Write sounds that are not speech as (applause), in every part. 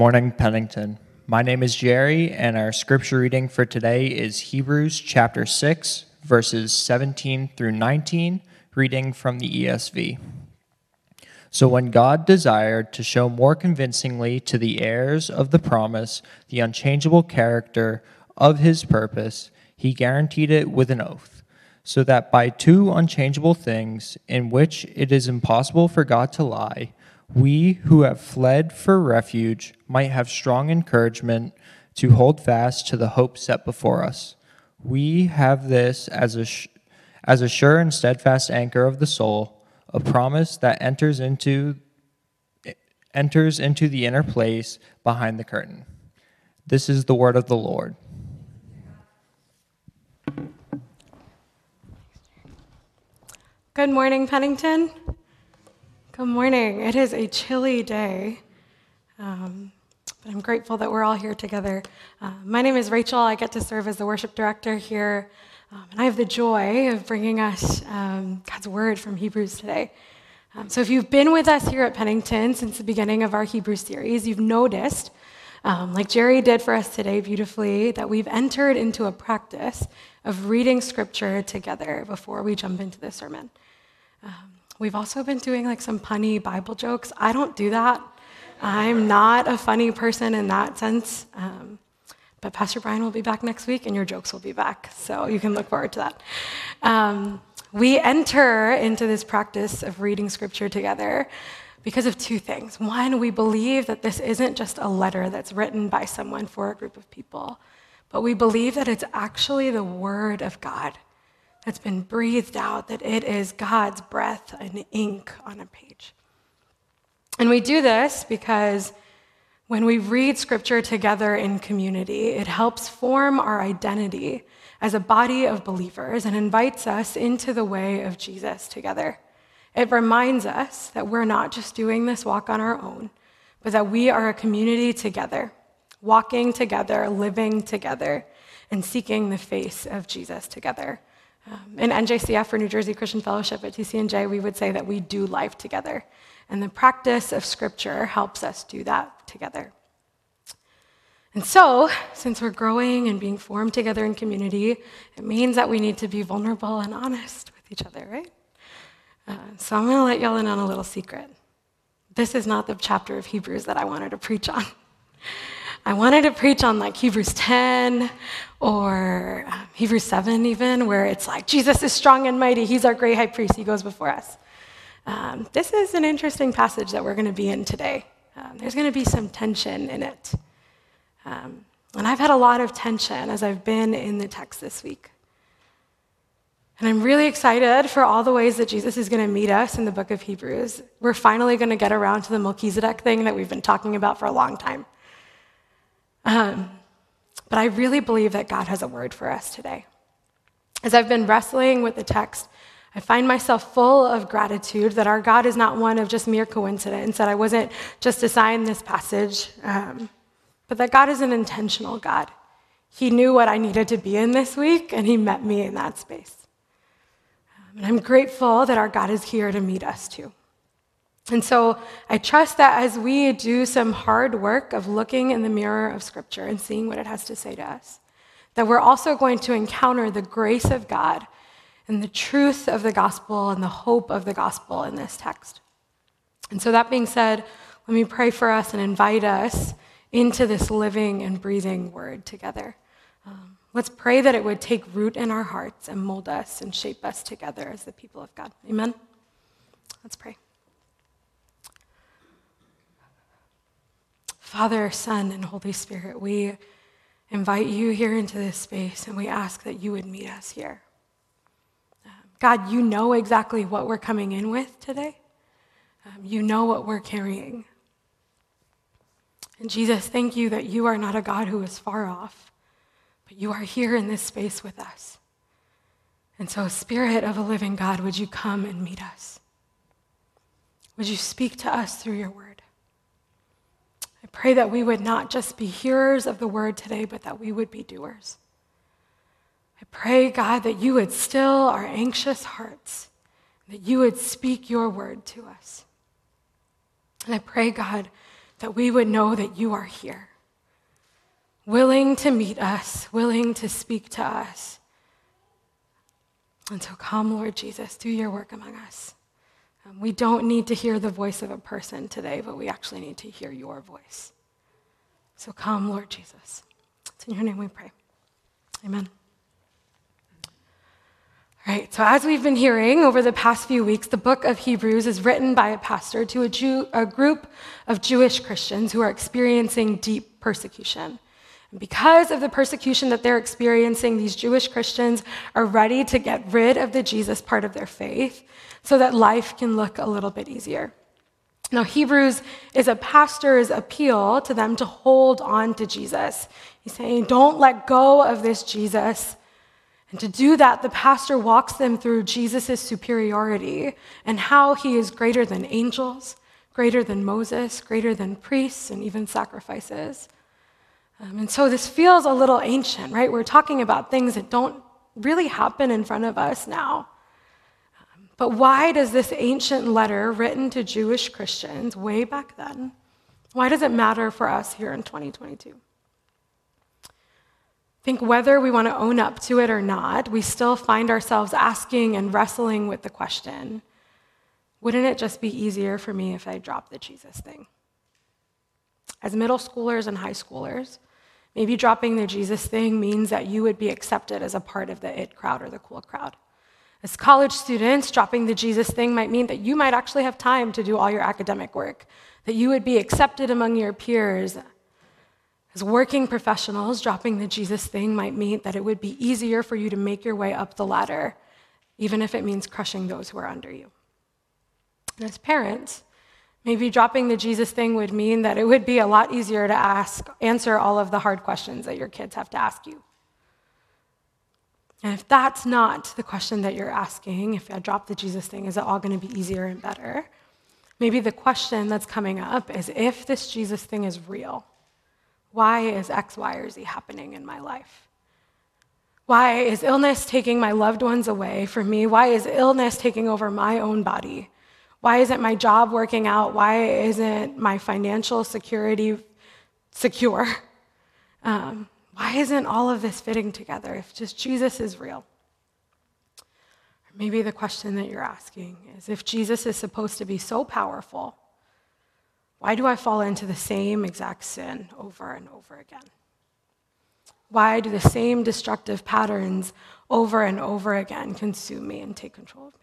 Morning, Pennington. My name is Jerry, and our scripture reading for today is Hebrews chapter 6, verses 17 through 19, reading from the ESV. So, when God desired to show more convincingly to the heirs of the promise the unchangeable character of his purpose, he guaranteed it with an oath, so that by two unchangeable things, in which it is impossible for God to lie, we who have fled for refuge might have strong encouragement to hold fast to the hope set before us. We have this as a, as a sure and steadfast anchor of the soul, a promise that enters into enters into the inner place behind the curtain. This is the word of the Lord. Good morning, Pennington. Good morning. It is a chilly day, um, but I'm grateful that we're all here together. Uh, my name is Rachel. I get to serve as the worship director here, um, and I have the joy of bringing us um, God's word from Hebrews today. Um, so, if you've been with us here at Pennington since the beginning of our Hebrew series, you've noticed, um, like Jerry did for us today beautifully, that we've entered into a practice of reading scripture together before we jump into the sermon. We've also been doing like some punny Bible jokes. I don't do that. I'm not a funny person in that sense. Um, but Pastor Brian will be back next week and your jokes will be back. So you can look forward to that. Um, we enter into this practice of reading scripture together because of two things. One, we believe that this isn't just a letter that's written by someone for a group of people, but we believe that it's actually the Word of God that's been breathed out, that it is God's breath and ink on a page. And we do this because when we read scripture together in community, it helps form our identity as a body of believers and invites us into the way of Jesus together. It reminds us that we're not just doing this walk on our own, but that we are a community together, walking together, living together, and seeking the face of Jesus together. Um, in NJCF for New Jersey Christian Fellowship at TCNJ, we would say that we do life together. And the practice of Scripture helps us do that together. And so, since we're growing and being formed together in community, it means that we need to be vulnerable and honest with each other, right? Uh, so, I'm going to let y'all in on a little secret. This is not the chapter of Hebrews that I wanted to preach on. I wanted to preach on like Hebrews 10 or um, Hebrews 7, even, where it's like, Jesus is strong and mighty. He's our great high priest. He goes before us. Um, this is an interesting passage that we're going to be in today. Um, there's going to be some tension in it. Um, and I've had a lot of tension as I've been in the text this week. And I'm really excited for all the ways that Jesus is going to meet us in the book of Hebrews. We're finally going to get around to the Melchizedek thing that we've been talking about for a long time. Um, but I really believe that God has a word for us today. As I've been wrestling with the text, I find myself full of gratitude that our God is not one of just mere coincidence, that I wasn't just assigned this passage, um, but that God is an intentional God. He knew what I needed to be in this week, and He met me in that space. Um, and I'm grateful that our God is here to meet us too. And so I trust that as we do some hard work of looking in the mirror of Scripture and seeing what it has to say to us, that we're also going to encounter the grace of God and the truth of the gospel and the hope of the gospel in this text. And so, that being said, let me pray for us and invite us into this living and breathing word together. Um, let's pray that it would take root in our hearts and mold us and shape us together as the people of God. Amen? Let's pray. Father, Son, and Holy Spirit, we invite you here into this space and we ask that you would meet us here. Um, God, you know exactly what we're coming in with today. Um, you know what we're carrying. And Jesus, thank you that you are not a God who is far off, but you are here in this space with us. And so, Spirit of a living God, would you come and meet us? Would you speak to us through your word? Pray that we would not just be hearers of the word today, but that we would be doers. I pray, God, that you would still our anxious hearts, that you would speak your word to us. And I pray, God, that we would know that you are here, willing to meet us, willing to speak to us. And so come, Lord Jesus, do your work among us. Um, we don't need to hear the voice of a person today, but we actually need to hear your voice. So come, Lord Jesus. It's in your name we pray. Amen. All right, so as we've been hearing over the past few weeks, the book of Hebrews is written by a pastor to a, Jew, a group of Jewish Christians who are experiencing deep persecution. Because of the persecution that they're experiencing, these Jewish Christians are ready to get rid of the Jesus part of their faith so that life can look a little bit easier. Now, Hebrews is a pastor's appeal to them to hold on to Jesus. He's saying, Don't let go of this Jesus. And to do that, the pastor walks them through Jesus' superiority and how he is greater than angels, greater than Moses, greater than priests, and even sacrifices. Um, and so this feels a little ancient, right? We're talking about things that don't really happen in front of us now. Um, but why does this ancient letter written to Jewish Christians way back then, why does it matter for us here in 2022? I think whether we want to own up to it or not, we still find ourselves asking and wrestling with the question wouldn't it just be easier for me if I dropped the Jesus thing? As middle schoolers and high schoolers, maybe dropping the Jesus thing means that you would be accepted as a part of the it crowd or the cool crowd. As college students, dropping the Jesus thing might mean that you might actually have time to do all your academic work, that you would be accepted among your peers, as working professionals, dropping the Jesus thing might mean that it would be easier for you to make your way up the ladder, even if it means crushing those who are under you. And as parents, maybe dropping the Jesus thing would mean that it would be a lot easier to ask, answer all of the hard questions that your kids have to ask you. And if that's not the question that you're asking, if I drop the Jesus thing, is it all going to be easier and better? Maybe the question that's coming up is if this Jesus thing is real, why is X, Y, or Z happening in my life? Why is illness taking my loved ones away from me? Why is illness taking over my own body? Why isn't my job working out? Why isn't my financial security secure? (laughs) Um, why isn't all of this fitting together if just Jesus is real? Or maybe the question that you're asking is if Jesus is supposed to be so powerful, why do I fall into the same exact sin over and over again? Why do the same destructive patterns over and over again consume me and take control of me?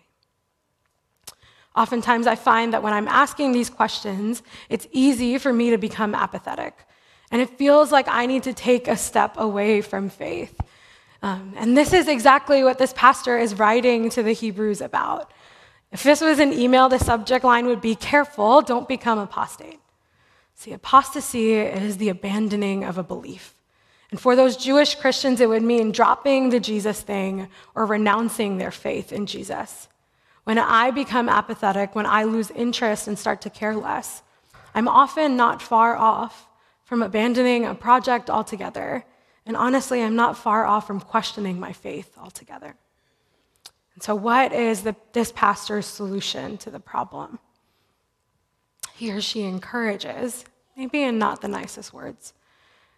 Oftentimes, I find that when I'm asking these questions, it's easy for me to become apathetic. And it feels like I need to take a step away from faith. Um, and this is exactly what this pastor is writing to the Hebrews about. If this was an email, the subject line would be careful, don't become apostate. See, apostasy is the abandoning of a belief. And for those Jewish Christians, it would mean dropping the Jesus thing or renouncing their faith in Jesus. When I become apathetic, when I lose interest and start to care less, I'm often not far off from abandoning a project altogether. And honestly, I'm not far off from questioning my faith altogether. And so, what is the, this pastor's solution to the problem? He or she encourages, maybe in not the nicest words,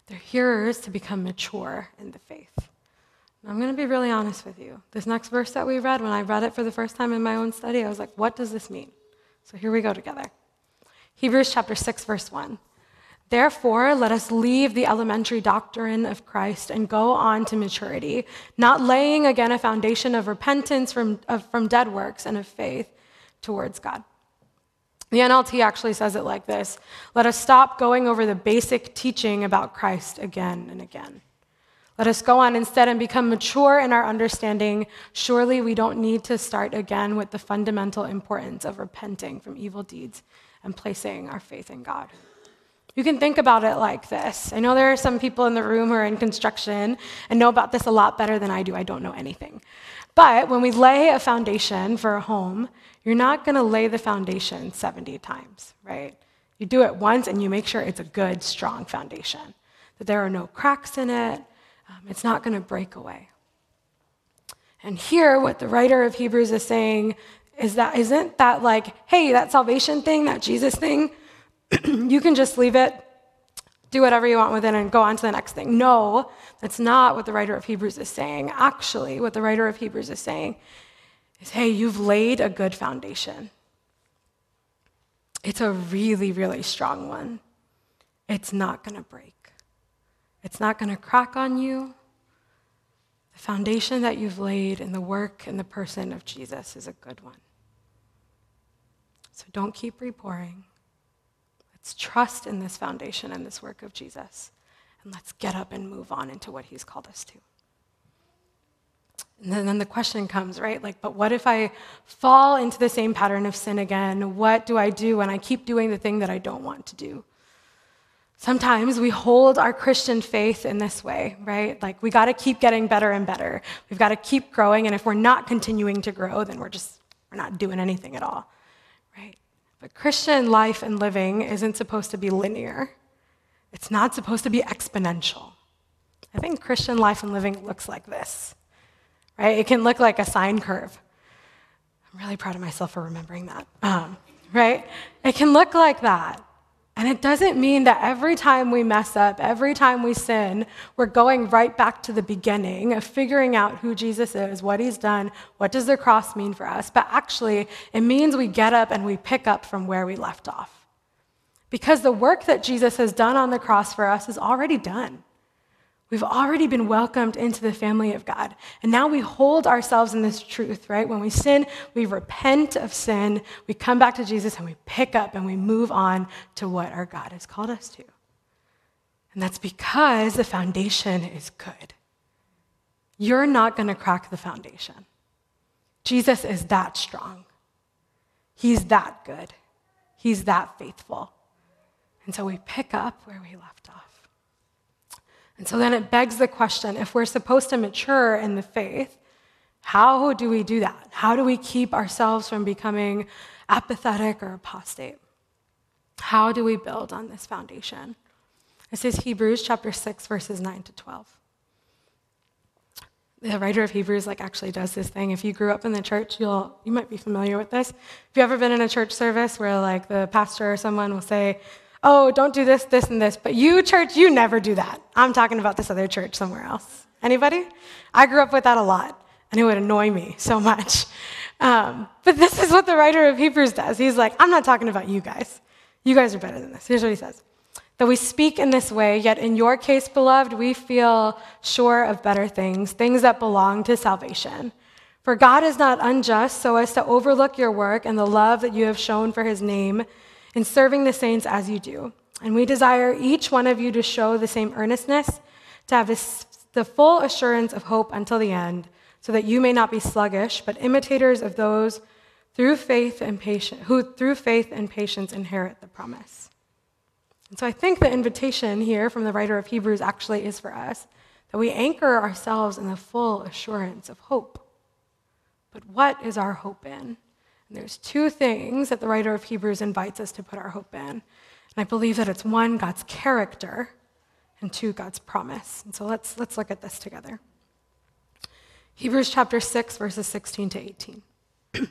their hearers to become mature in the faith. I'm going to be really honest with you. This next verse that we read, when I read it for the first time in my own study, I was like, what does this mean? So here we go together. Hebrews chapter 6, verse 1. Therefore, let us leave the elementary doctrine of Christ and go on to maturity, not laying again a foundation of repentance from, of, from dead works and of faith towards God. The NLT actually says it like this Let us stop going over the basic teaching about Christ again and again. Let us go on instead and become mature in our understanding. Surely we don't need to start again with the fundamental importance of repenting from evil deeds and placing our faith in God. You can think about it like this. I know there are some people in the room who are in construction and know about this a lot better than I do. I don't know anything. But when we lay a foundation for a home, you're not going to lay the foundation 70 times, right? You do it once and you make sure it's a good, strong foundation, that there are no cracks in it, um, it's not going to break away. And here, what the writer of Hebrews is saying is that isn't that like, hey, that salvation thing, that Jesus thing, (clears throat) you can just leave it, do whatever you want with it, and go on to the next thing. No, that's not what the writer of Hebrews is saying. Actually, what the writer of Hebrews is saying is hey, you've laid a good foundation. It's a really, really strong one. It's not going to break, it's not going to crack on you. The foundation that you've laid in the work and the person of Jesus is a good one. So don't keep repouring. Let's trust in this foundation and this work of Jesus. And let's get up and move on into what he's called us to. And then, then the question comes, right? Like, but what if I fall into the same pattern of sin again? What do I do when I keep doing the thing that I don't want to do? Sometimes we hold our Christian faith in this way, right? Like, we got to keep getting better and better. We've got to keep growing. And if we're not continuing to grow, then we're just, we're not doing anything at all, right? But Christian life and living isn't supposed to be linear, it's not supposed to be exponential. I think Christian life and living looks like this right? It can look like a sine curve. I'm really proud of myself for remembering that, um, right? It can look like that. And it doesn't mean that every time we mess up, every time we sin, we're going right back to the beginning of figuring out who Jesus is, what he's done, what does the cross mean for us. But actually, it means we get up and we pick up from where we left off. Because the work that Jesus has done on the cross for us is already done. We've already been welcomed into the family of God. And now we hold ourselves in this truth, right? When we sin, we repent of sin, we come back to Jesus, and we pick up and we move on to what our God has called us to. And that's because the foundation is good. You're not going to crack the foundation. Jesus is that strong. He's that good. He's that faithful. And so we pick up where we left. And so then it begs the question if we're supposed to mature in the faith, how do we do that? How do we keep ourselves from becoming apathetic or apostate? How do we build on this foundation? This is Hebrews chapter 6, verses 9 to 12. The writer of Hebrews like actually does this thing. If you grew up in the church, you'll you might be familiar with this. Have you ever been in a church service where like the pastor or someone will say, oh, don't do this, this, and this. But you, church, you never do that. I'm talking about this other church somewhere else. Anybody? I grew up with that a lot, and it would annoy me so much. Um, but this is what the writer of Hebrews does. He's like, I'm not talking about you guys. You guys are better than this. Here's what he says. Though we speak in this way, yet in your case, beloved, we feel sure of better things, things that belong to salvation. For God is not unjust so as to overlook your work and the love that you have shown for his name in serving the saints as you do. And we desire each one of you to show the same earnestness, to have the full assurance of hope until the end, so that you may not be sluggish, but imitators of those through faith and patience, who through faith and patience inherit the promise. And so I think the invitation here from the writer of Hebrews actually is for us that we anchor ourselves in the full assurance of hope. But what is our hope in? And there's two things that the writer of Hebrews invites us to put our hope in. And I believe that it's one, God's character, and two, God's promise. And so let's, let's look at this together. Hebrews chapter 6, verses 16 to 18. (clears throat)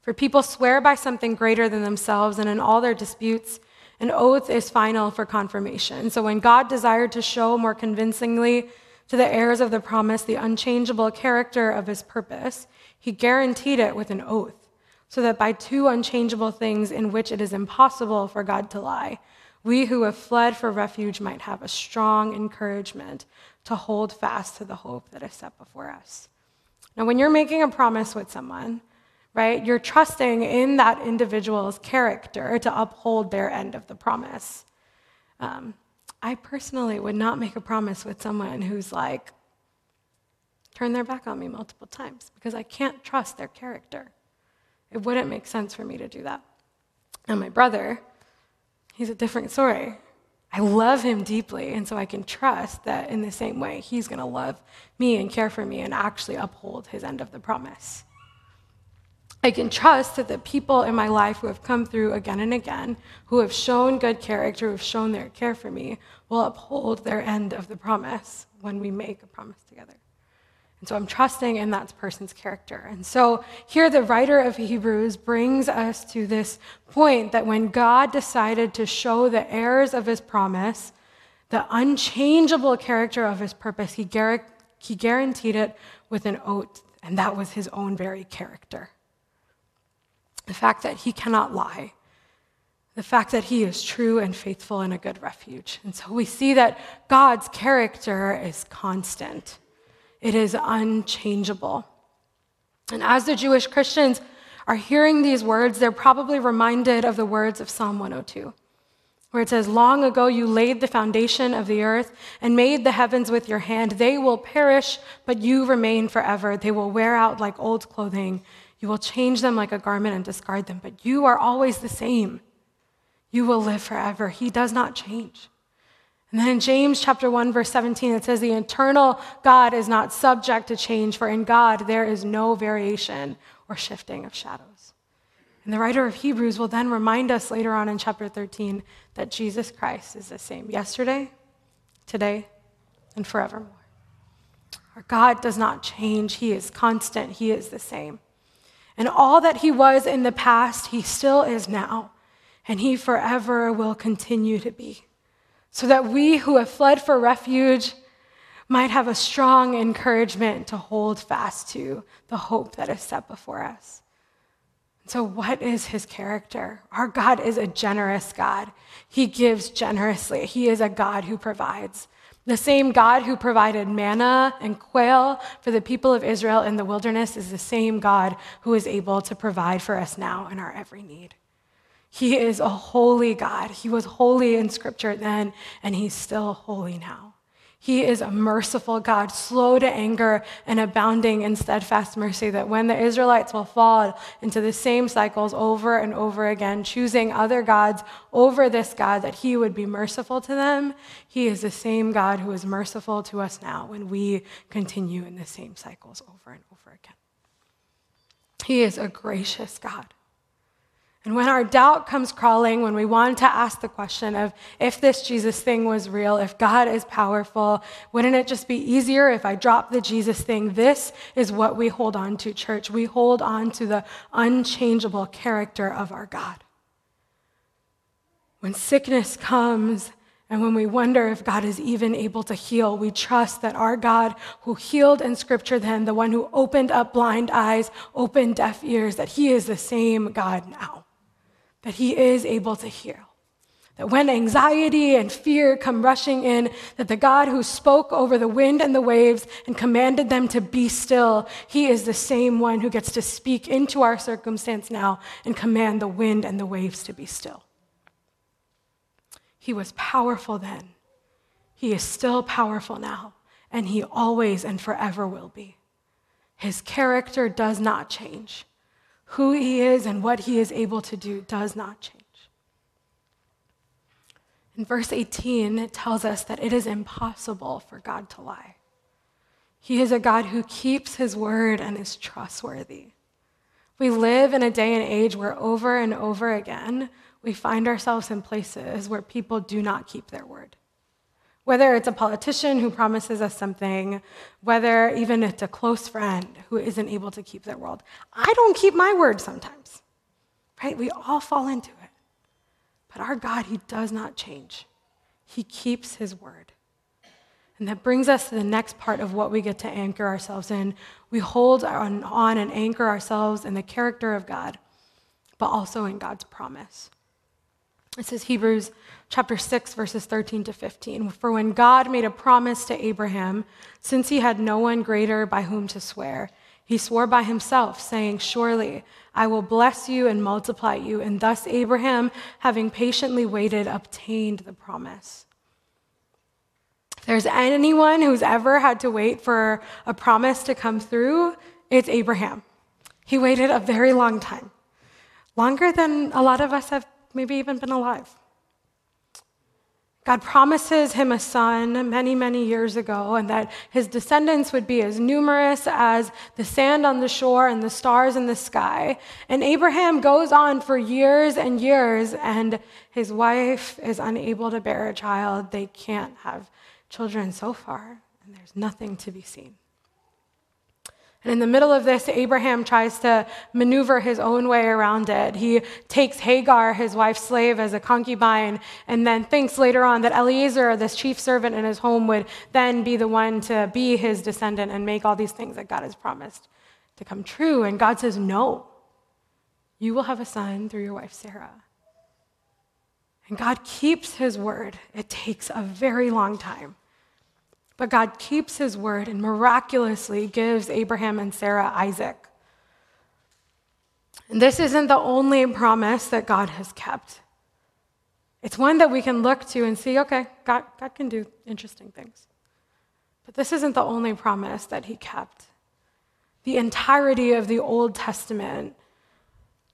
For people swear by something greater than themselves, and in all their disputes, an oath is final for confirmation. So when God desired to show more convincingly to the heirs of the promise the unchangeable character of his purpose, he guaranteed it with an oath, so that by two unchangeable things in which it is impossible for God to lie, we who have fled for refuge might have a strong encouragement to hold fast to the hope that is set before us. Now, when you're making a promise with someone, right, you're trusting in that individual's character to uphold their end of the promise. Um, I personally would not make a promise with someone who's like, turned their back on me multiple times because I can't trust their character. It wouldn't make sense for me to do that. And my brother, he's a different story. I love him deeply, and so I can trust that in the same way, he's going to love me and care for me and actually uphold his end of the promise. I can trust that the people in my life who have come through again and again, who have shown good character, who have shown their care for me, will uphold their end of the promise when we make a promise together. And so I'm trusting in that person's character. And so here the writer of Hebrews brings us to this point that when God decided to show the heirs of his promise the unchangeable character of his purpose, he, gar- he guaranteed it with an oath, and that was his own very character. The fact that he cannot lie, the fact that he is true and faithful and a good refuge. And so we see that God's character is constant, it is unchangeable. And as the Jewish Christians are hearing these words, they're probably reminded of the words of Psalm 102 where it says, Long ago you laid the foundation of the earth and made the heavens with your hand. They will perish, but you remain forever. They will wear out like old clothing. You will change them like a garment and discard them, but you are always the same. You will live forever. He does not change. And then in James chapter 1 verse 17 it says the eternal God is not subject to change for in God there is no variation or shifting of shadows. And the writer of Hebrews will then remind us later on in chapter 13 that Jesus Christ is the same yesterday, today, and forevermore. Our God does not change, He is constant, He is the same. And all that He was in the past, He still is now, and He forever will continue to be. So that we who have fled for refuge might have a strong encouragement to hold fast to the hope that is set before us. So, what is his character? Our God is a generous God. He gives generously. He is a God who provides. The same God who provided manna and quail for the people of Israel in the wilderness is the same God who is able to provide for us now in our every need. He is a holy God. He was holy in scripture then, and he's still holy now. He is a merciful God, slow to anger and abounding in steadfast mercy, that when the Israelites will fall into the same cycles over and over again, choosing other gods over this God, that He would be merciful to them, He is the same God who is merciful to us now when we continue in the same cycles over and over again. He is a gracious God. And when our doubt comes crawling, when we want to ask the question of if this Jesus thing was real, if God is powerful, wouldn't it just be easier if I drop the Jesus thing? This is what we hold on to, church. We hold on to the unchangeable character of our God. When sickness comes, and when we wonder if God is even able to heal, we trust that our God, who healed in Scripture then, the one who opened up blind eyes, opened deaf ears, that He is the same God now that He is able to heal. That when anxiety and fear come rushing in, that the God who spoke over the wind and the waves and commanded them to be still, He is the same one who gets to speak into our circumstance now and command the wind and the waves to be still. He was powerful then. He is still powerful now, and He always and forever will be. His character does not change who he is and what he is able to do does not change. In verse 18, it tells us that it is impossible for God to lie. He is a God who keeps his word and is trustworthy. We live in a day and age where over and over again we find ourselves in places where people do not keep their word. Whether it's a politician who promises us something, whether even it's a close friend who isn't able to keep their word. I don't keep my word sometimes, right? We all fall into it. But our God, He does not change, He keeps His word. And that brings us to the next part of what we get to anchor ourselves in. We hold on, and anchor ourselves in the character of God, but also in God's promise. This says Hebrews chapter 6, verses 13 to 15. For when God made a promise to Abraham, since he had no one greater by whom to swear, he swore by himself, saying, Surely I will bless you and multiply you. And thus Abraham, having patiently waited, obtained the promise. If there's anyone who's ever had to wait for a promise to come through, it's Abraham. He waited a very long time, longer than a lot of us have maybe even been alive. God promises him a son many, many years ago, and that his descendants would be as numerous as the sand on the shore and the stars in the sky. And Abraham goes on for years and years, and his wife is unable to bear a child. They can't have children so far, and there's nothing to be seen. And in the middle of this, Abraham tries to maneuver his own way around it. He takes Hagar, his wife's slave, as a concubine, and then thinks later on that Eliezer, this chief servant in his home, would then be the one to be his descendant and make all these things that God has promised to come true. And God says, No, you will have a son through your wife, Sarah. And God keeps his word. It takes a very long time. But God keeps his word and miraculously gives Abraham and Sarah Isaac. And this isn't the only promise that God has kept. It's one that we can look to and see, okay, God, God can do interesting things. But this isn't the only promise that he kept. The entirety of the Old Testament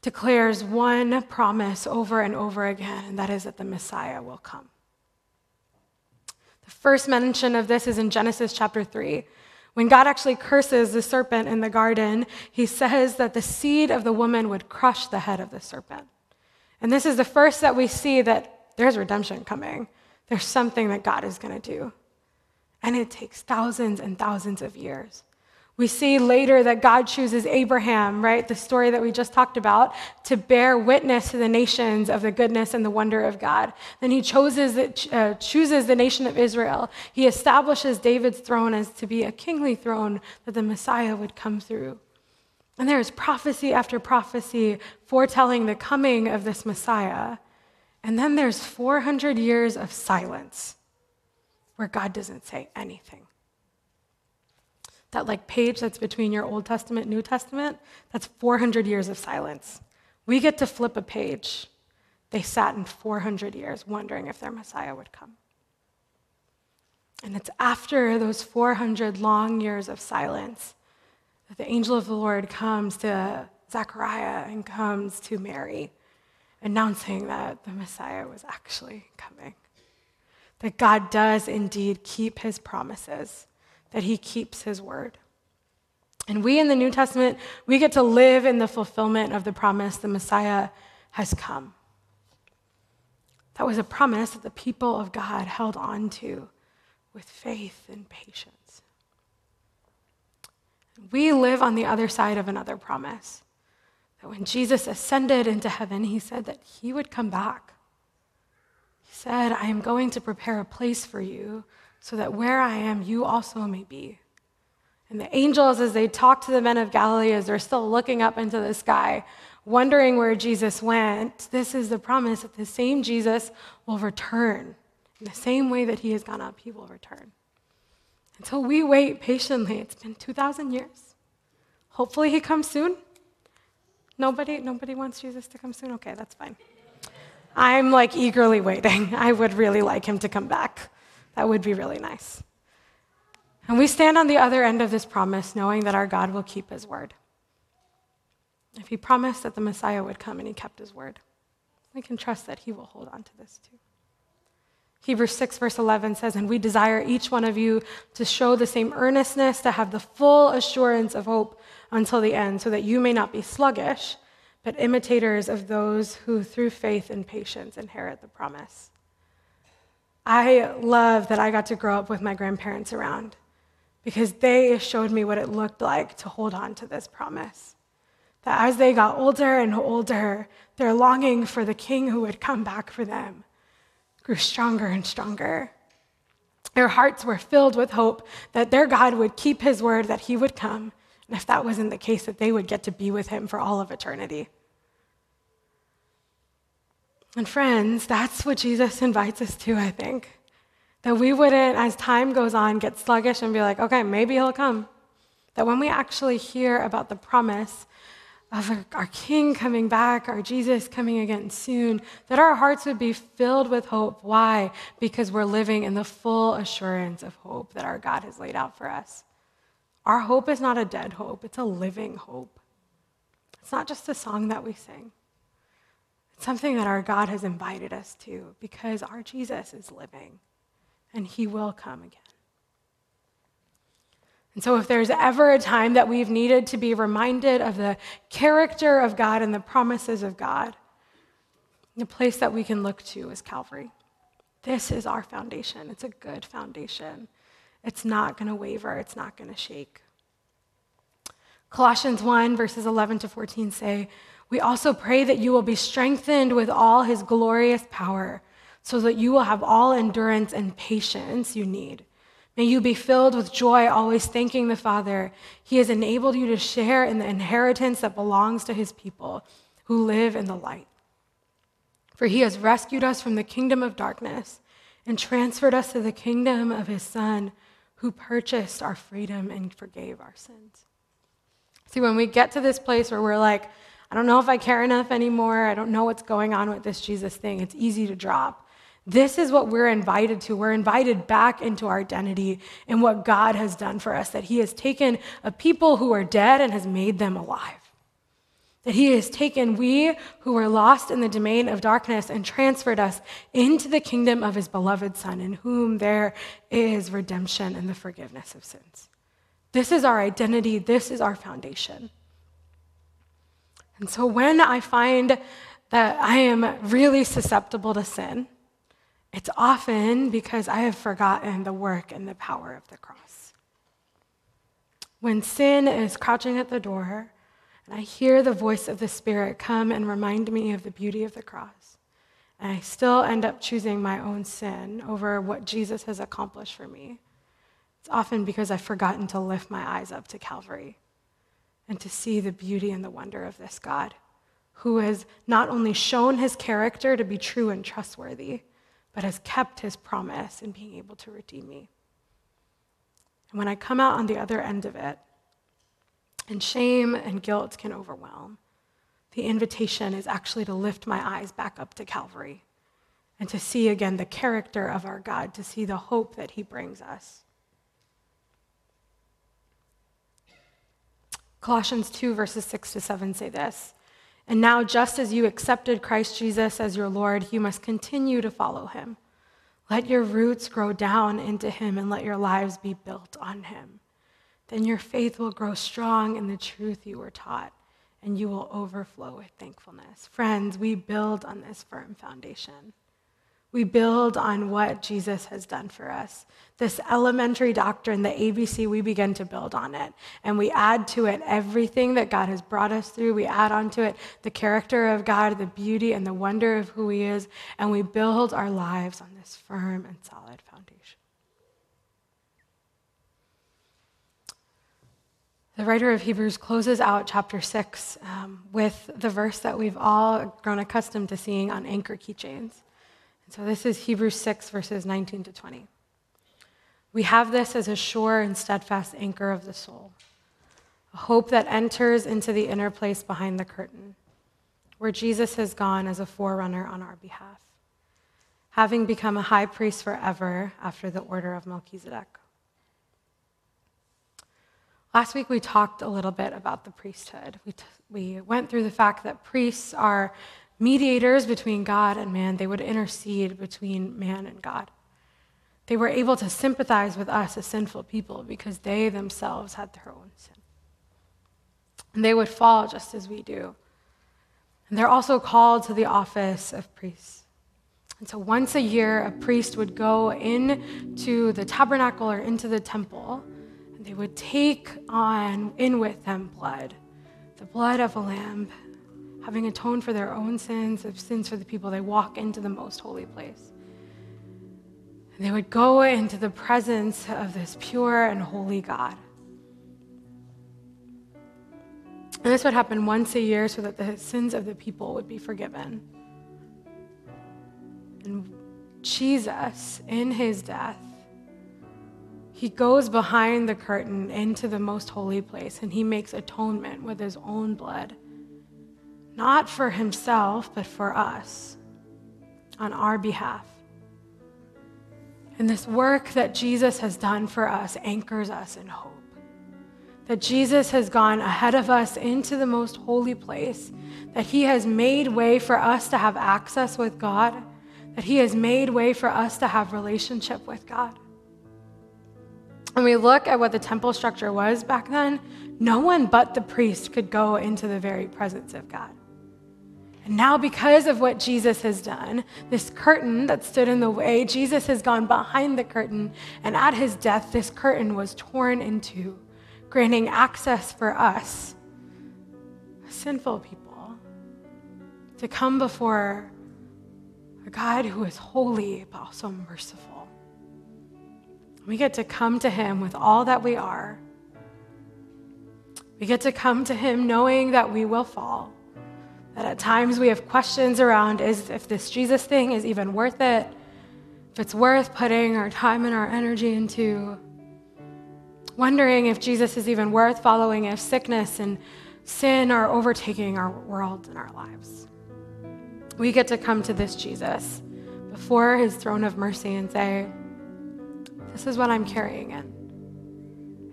declares one promise over and over again, and that is that the Messiah will come. First mention of this is in Genesis chapter 3. When God actually curses the serpent in the garden, he says that the seed of the woman would crush the head of the serpent. And this is the first that we see that there's redemption coming. There's something that God is going to do. And it takes thousands and thousands of years. We see later that God chooses Abraham, right, the story that we just talked about, to bear witness to the nations of the goodness and the wonder of God. Then he chooses, uh, chooses the nation of Israel. He establishes David's throne as to be a kingly throne that the Messiah would come through. And there is prophecy after prophecy foretelling the coming of this Messiah. And then there's 400 years of silence where God doesn't say anything that like page that's between your Old Testament, New Testament, that's 400 years of silence. We get to flip a page. They sat in 400 years wondering if their Messiah would come. And it's after those 400 long years of silence that the angel of the Lord comes to Zechariah and comes to Mary, announcing that the Messiah was actually coming. That God does indeed keep his promises that he keeps his word. And we in the New Testament, we get to live in the fulfillment of the promise the Messiah has come. That was a promise that the people of God held on to with faith and patience. We live on the other side of another promise. That when Jesus ascended into heaven, he said that he would come back. He said, I am going to prepare a place for you so that where I am, you also may be. And the angels, as they talk to the men of Galilee, as they're still looking up into the sky, wondering where Jesus went, this is the promise that the same Jesus will return. In the same way that he has gone up, he will return. Until we wait patiently, it's been 2,000 years. Hopefully, he comes soon. Nobody, nobody wants Jesus to come soon? Okay, that's fine. I'm like eagerly waiting. (laughs) I would really like him to come back. That would be really nice. And we stand on the other end of this promise, knowing that our God will keep his word. If he promised that the Messiah would come and he kept his word, we can trust that he will hold on to this too. Hebrews 6, verse 11 says, And we desire each one of you to show the same earnestness, to have the full assurance of hope until the end, so that you may not be sluggish, but imitators of those who through faith and patience inherit the promise. I love that I got to grow up with my grandparents around because they showed me what it looked like to hold on to this promise. That as they got older and older, their longing for the king who would come back for them grew stronger and stronger. Their hearts were filled with hope that their God would keep his word, that he would come, and if that wasn't the case, that they would get to be with him for all of eternity. And friends, that's what Jesus invites us to, I think. That we wouldn't, as time goes on, get sluggish and be like, okay, maybe he'll come. That when we actually hear about the promise of our King coming back, our Jesus coming again soon, that our hearts would be filled with hope. Why? Because we're living in the full assurance of hope that our God has laid out for us. Our hope is not a dead hope, it's a living hope. It's not just a song that we sing something that our God has invited us to because our Jesus is living and he will come again. And so, if there's ever a time that we've needed to be reminded of the character of God and the promises of God, the place that we can look to is Calvary. This is our foundation. It's a good foundation. It's not going to waver, it's not going to shake. Colossians 1, verses 11 to 14 say, We also pray that you will be strengthened with all his glorious power, so that you will have all endurance and patience you need. May you be filled with joy, always thanking the Father. He has enabled you to share in the inheritance that belongs to his people who live in the light. For he has rescued us from the kingdom of darkness and transferred us to the kingdom of his Son, who purchased our freedom and forgave our sins. See, when we get to this place where we're like, I don't know if I care enough anymore, I don't know what's going on with this Jesus thing, it's easy to drop. This is what we're invited to. We're invited back into our identity and what God has done for us, that He has taken a people who are dead and has made them alive. That He has taken we who were lost in the domain of darkness and transferred us into the kingdom of His beloved Son, in whom there is redemption and the forgiveness of sins. This is our identity, this is our foundation. And so when I find that I am really susceptible to sin, it's often because I have forgotten the work and the power of the cross. When sin is crouching at the door, and I hear the voice of the Spirit come and remind me of the beauty of the cross, and I still end up choosing my own sin over what Jesus has accomplished for me, it's often because I've forgotten to lift my eyes up to Calvary and to see the beauty and the wonder of this God who has not only shown his character to be true and trustworthy, but has kept his promise in being able to redeem me. And when I come out on the other end of it, and shame and guilt can overwhelm, the invitation is actually to lift my eyes back up to Calvary and to see again the character of our God, to see the hope that he brings us. Colossians 2, verses 6 to 7 say this And now, just as you accepted Christ Jesus as your Lord, you must continue to follow him. Let your roots grow down into him and let your lives be built on him. Then your faith will grow strong in the truth you were taught, and you will overflow with thankfulness. Friends, we build on this firm foundation. We build on what Jesus has done for us. This elementary doctrine, the ABC, we begin to build on it. And we add to it everything that God has brought us through. We add onto it the character of God, the beauty and the wonder of who He is. And we build our lives on this firm and solid foundation. The writer of Hebrews closes out chapter 6 um, with the verse that we've all grown accustomed to seeing on anchor keychains. So this is Hebrews 6, verses 19 to 20. We have this as a sure and steadfast anchor of the soul, a hope that enters into the inner place behind the curtain, where Jesus has gone as a forerunner on our behalf, having become a high priest forever after the order of Melchizedek. Last week we talked a little bit about the priesthood. We, t- we went through the fact that priests are mediators between God and man. They would intercede between man and God. They were able to sympathize with us as sinful people because they themselves had their own sin. And they would fall just as we do. And they're also called to the office of priests. And so once a year, a priest would go into the tabernacle or into the temple, and they would take on in with them blood, the blood of a lamb having atoned for their own sins, of sins for the people, they walk into the most holy place. And they would go into the presence of this pure and holy God. And this would happen once a year so that the sins of the people would be forgiven. And Jesus, in his death, he goes behind the curtain into the most holy place and he makes atonement with his own blood not for himself, but for us, on our behalf. And this work that Jesus has done for us anchors us in hope. That Jesus has gone ahead of us into the most holy place, that he has made way for us to have access with God, that he has made way for us to have relationship with God. When we look at what the temple structure was back then, no one but the priest could go into the very presence of God. And now, because of what Jesus has done, this curtain that stood in the way, Jesus has gone behind the curtain, and at his death, this curtain was torn in two, granting access for us, sinful people, to come before a God who is holy but also merciful. We get to come to Him with all that we are. We get to come to Him knowing that we will fall. That at times we have questions around is if this Jesus thing is even worth it, if it's worth putting our time and our energy into, wondering if Jesus is even worth following, if sickness and sin are overtaking our world and our lives. We get to come to this Jesus before his throne of mercy and say, This is what I'm carrying in.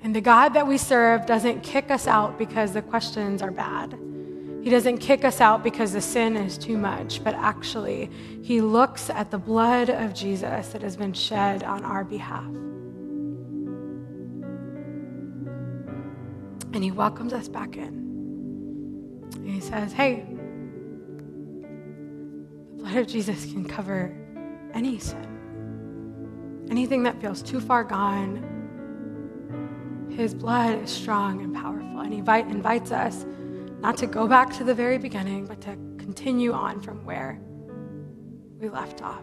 And the God that we serve doesn't kick us out because the questions are bad. He doesn't kick us out because the sin is too much, but actually, He looks at the blood of Jesus that has been shed on our behalf. And He welcomes us back in. And He says, Hey, the blood of Jesus can cover any sin, anything that feels too far gone. His blood is strong and powerful, and He invites us not to go back to the very beginning, but to continue on from where we left off.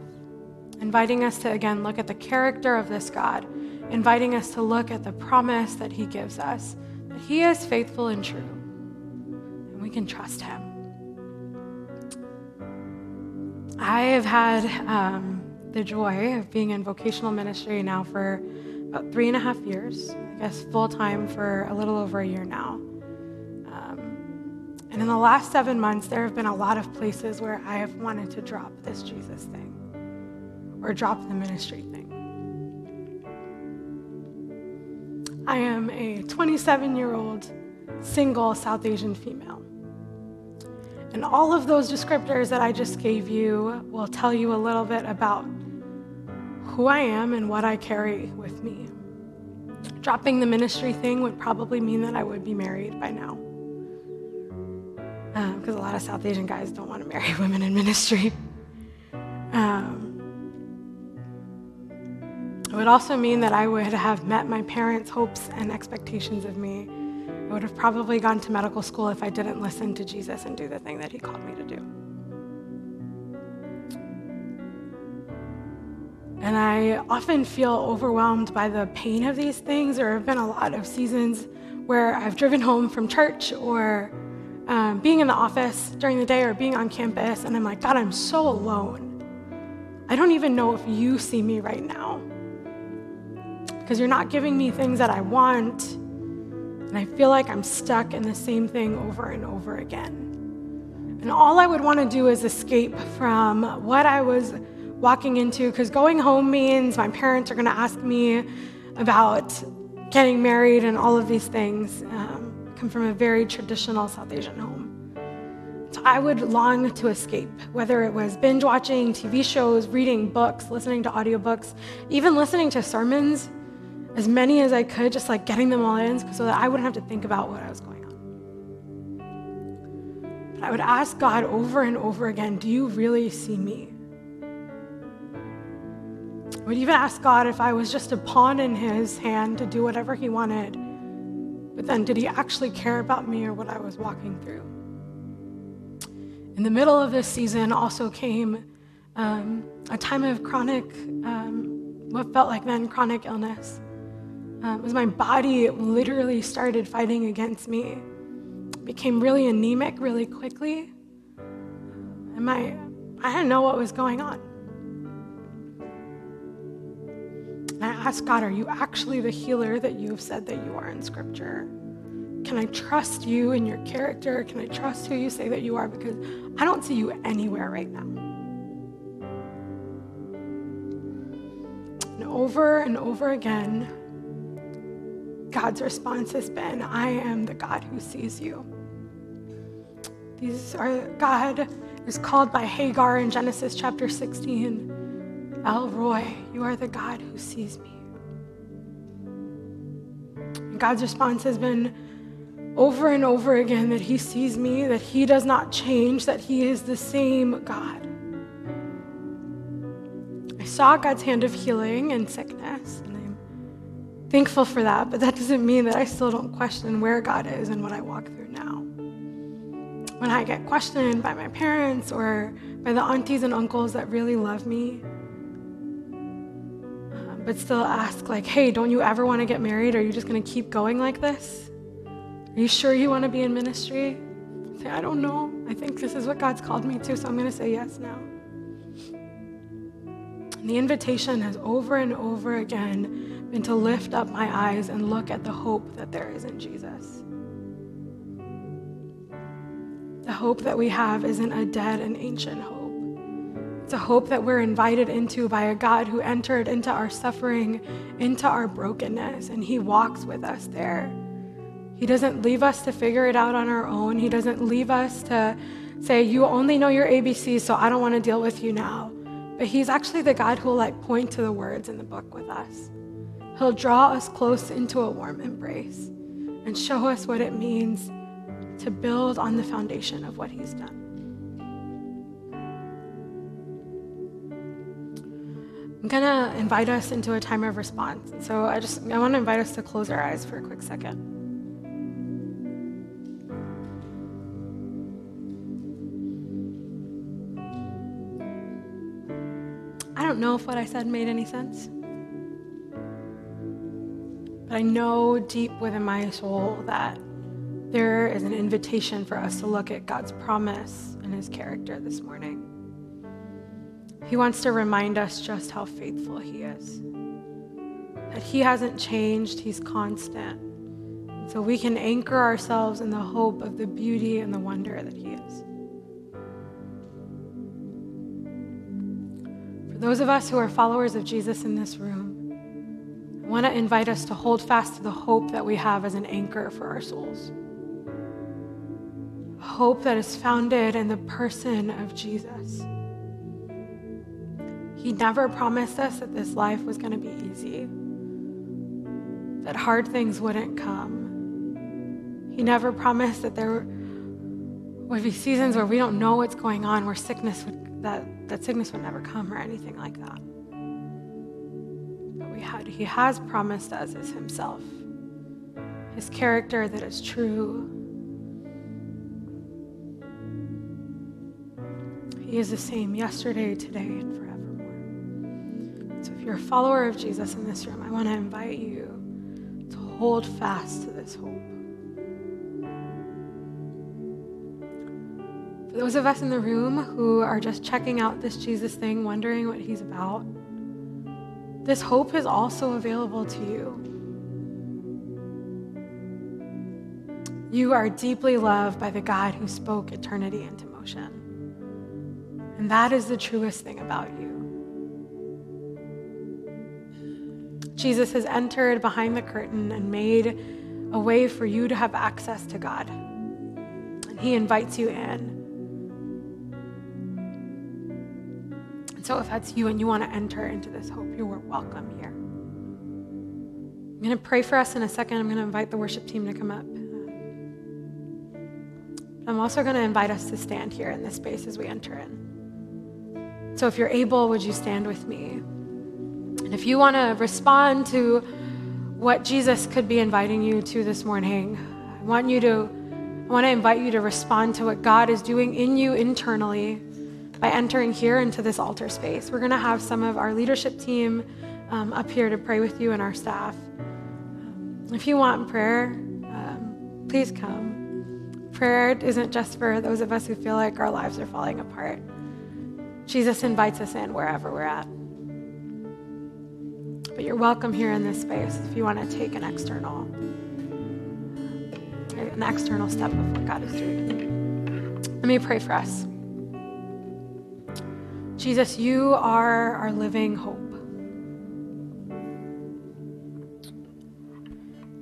Inviting us to again look at the character of this God, inviting us to look at the promise that He gives us, that He is faithful and true, and we can trust Him. I have had um, the joy of being in vocational ministry now for about three and a half years, I guess full time for a little over a year now. And in the last seven months, there have been a lot of places where I have wanted to drop this Jesus thing or drop the ministry thing. I am a 27 year old single South Asian female. And all of those descriptors that I just gave you will tell you a little bit about who I am and what I carry with me. Dropping the ministry thing would probably mean that I would be married by now because um, a lot of South Asian guys don't want to marry (laughs) women in ministry. Um, it would also mean that I would have met my parents' hopes and expectations of me. I would have probably gone to medical school if I didn't listen to Jesus and do the thing that he called me to do. And I often feel overwhelmed by the pain of these things. There have been a lot of seasons where I've driven home from church or um, being in the office during the day or being on campus, and I'm like, God, I'm so alone. I don't even know if you see me right now. Because you're not giving me things that I want, and I feel like I'm stuck in the same thing over and over again. And all I would want to do is escape from what I was walking into, because going home means my parents are going to ask me about getting married and all of these things. Um, come from a very traditional South Asian home. So I would long to escape, whether it was binge watching TV shows, reading books, listening to audiobooks, even listening to sermons, as many as I could, just like getting them all in so that I wouldn't have to think about what I was going on. But I would ask God over and over again, Do you really see me? I would even ask God if I was just a pawn in his hand to do whatever he wanted but then, did he actually care about me or what I was walking through? In the middle of this season, also came um, a time of chronic, um, what felt like then chronic illness. Um, was my body literally started fighting against me, became really anemic really quickly, and my I didn't know what was going on. And I ask God, Are you actually the healer that you have said that you are in Scripture? Can I trust you and your character? Can I trust who you say that you are? Because I don't see you anywhere right now. And over and over again, God's response has been, I am the God who sees you. These are, God is called by Hagar in Genesis chapter 16 El Roi, you are the God who sees me. And God's response has been over and over again that He sees me, that He does not change, that He is the same God. I saw God's hand of healing and sickness, and I'm thankful for that, but that doesn't mean that I still don't question where God is and what I walk through now. When I get questioned by my parents or by the aunties and uncles that really love me, but still ask, like, hey, don't you ever want to get married? Are you just going to keep going like this? Are you sure you want to be in ministry? Say, I don't know. I think this is what God's called me to, so I'm going to say yes now. And the invitation has over and over again been to lift up my eyes and look at the hope that there is in Jesus. The hope that we have isn't a dead and ancient hope. It's a hope that we're invited into by a God who entered into our suffering, into our brokenness, and He walks with us there. He doesn't leave us to figure it out on our own. He doesn't leave us to say, You only know your ABCs, so I don't want to deal with you now. But He's actually the God who will like point to the words in the book with us. He'll draw us close into a warm embrace and show us what it means to build on the foundation of what He's done. I'm gonna invite us into a time of response. So I just I want to invite us to close our eyes for a quick second. I don't know if what I said made any sense. But I know deep within my soul that there is an invitation for us to look at God's promise and his character this morning. He wants to remind us just how faithful he is. That he hasn't changed, he's constant. So we can anchor ourselves in the hope of the beauty and the wonder that he is. For those of us who are followers of Jesus in this room, I want to invite us to hold fast to the hope that we have as an anchor for our souls. A hope that is founded in the person of Jesus. He never promised us that this life was going to be easy, that hard things wouldn't come. He never promised that there would be seasons where we don't know what's going on, where sickness would that, that sickness would never come or anything like that. But we had, he has promised us as himself, his character that is true. He is the same yesterday, today, and forevermore. You're a follower of Jesus in this room, I want to invite you to hold fast to this hope. For those of us in the room who are just checking out this Jesus thing, wondering what he's about, this hope is also available to you. You are deeply loved by the God who spoke eternity into motion. And that is the truest thing about you. Jesus has entered behind the curtain and made a way for you to have access to God. And he invites you in. so if that's you and you want to enter into this hope, you're welcome here. I'm going to pray for us in a second. I'm going to invite the worship team to come up. I'm also going to invite us to stand here in this space as we enter in. So if you're able, would you stand with me? And if you want to respond to what Jesus could be inviting you to this morning, I want you to I want to invite you to respond to what God is doing in you internally by entering here into this altar space. We're going to have some of our leadership team um, up here to pray with you and our staff. If you want prayer, um, please come. Prayer isn't just for those of us who feel like our lives are falling apart. Jesus invites us in wherever we're at. But you're welcome here in this space if you want to take an external an external step of what God is doing. Let me pray for us. Jesus, you are our living hope.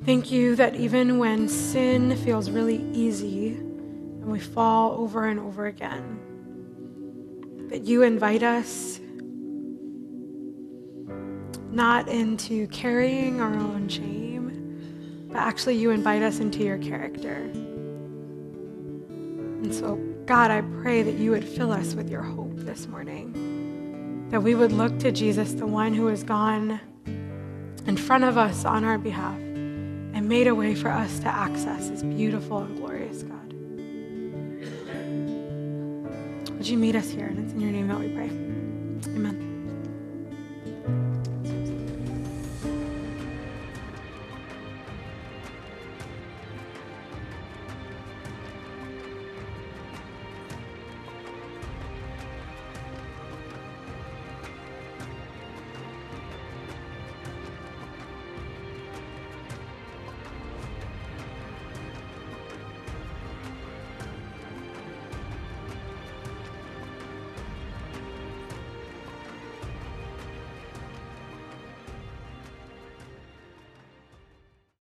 Thank you that even when sin feels really easy and we fall over and over again, that you invite us not into carrying our own shame, but actually you invite us into your character. And so God, I pray that you would fill us with your hope this morning. That we would look to Jesus, the one who has gone in front of us on our behalf and made a way for us to access is beautiful and glorious, God. Would you meet us here? And it's in your name that we pray. Amen.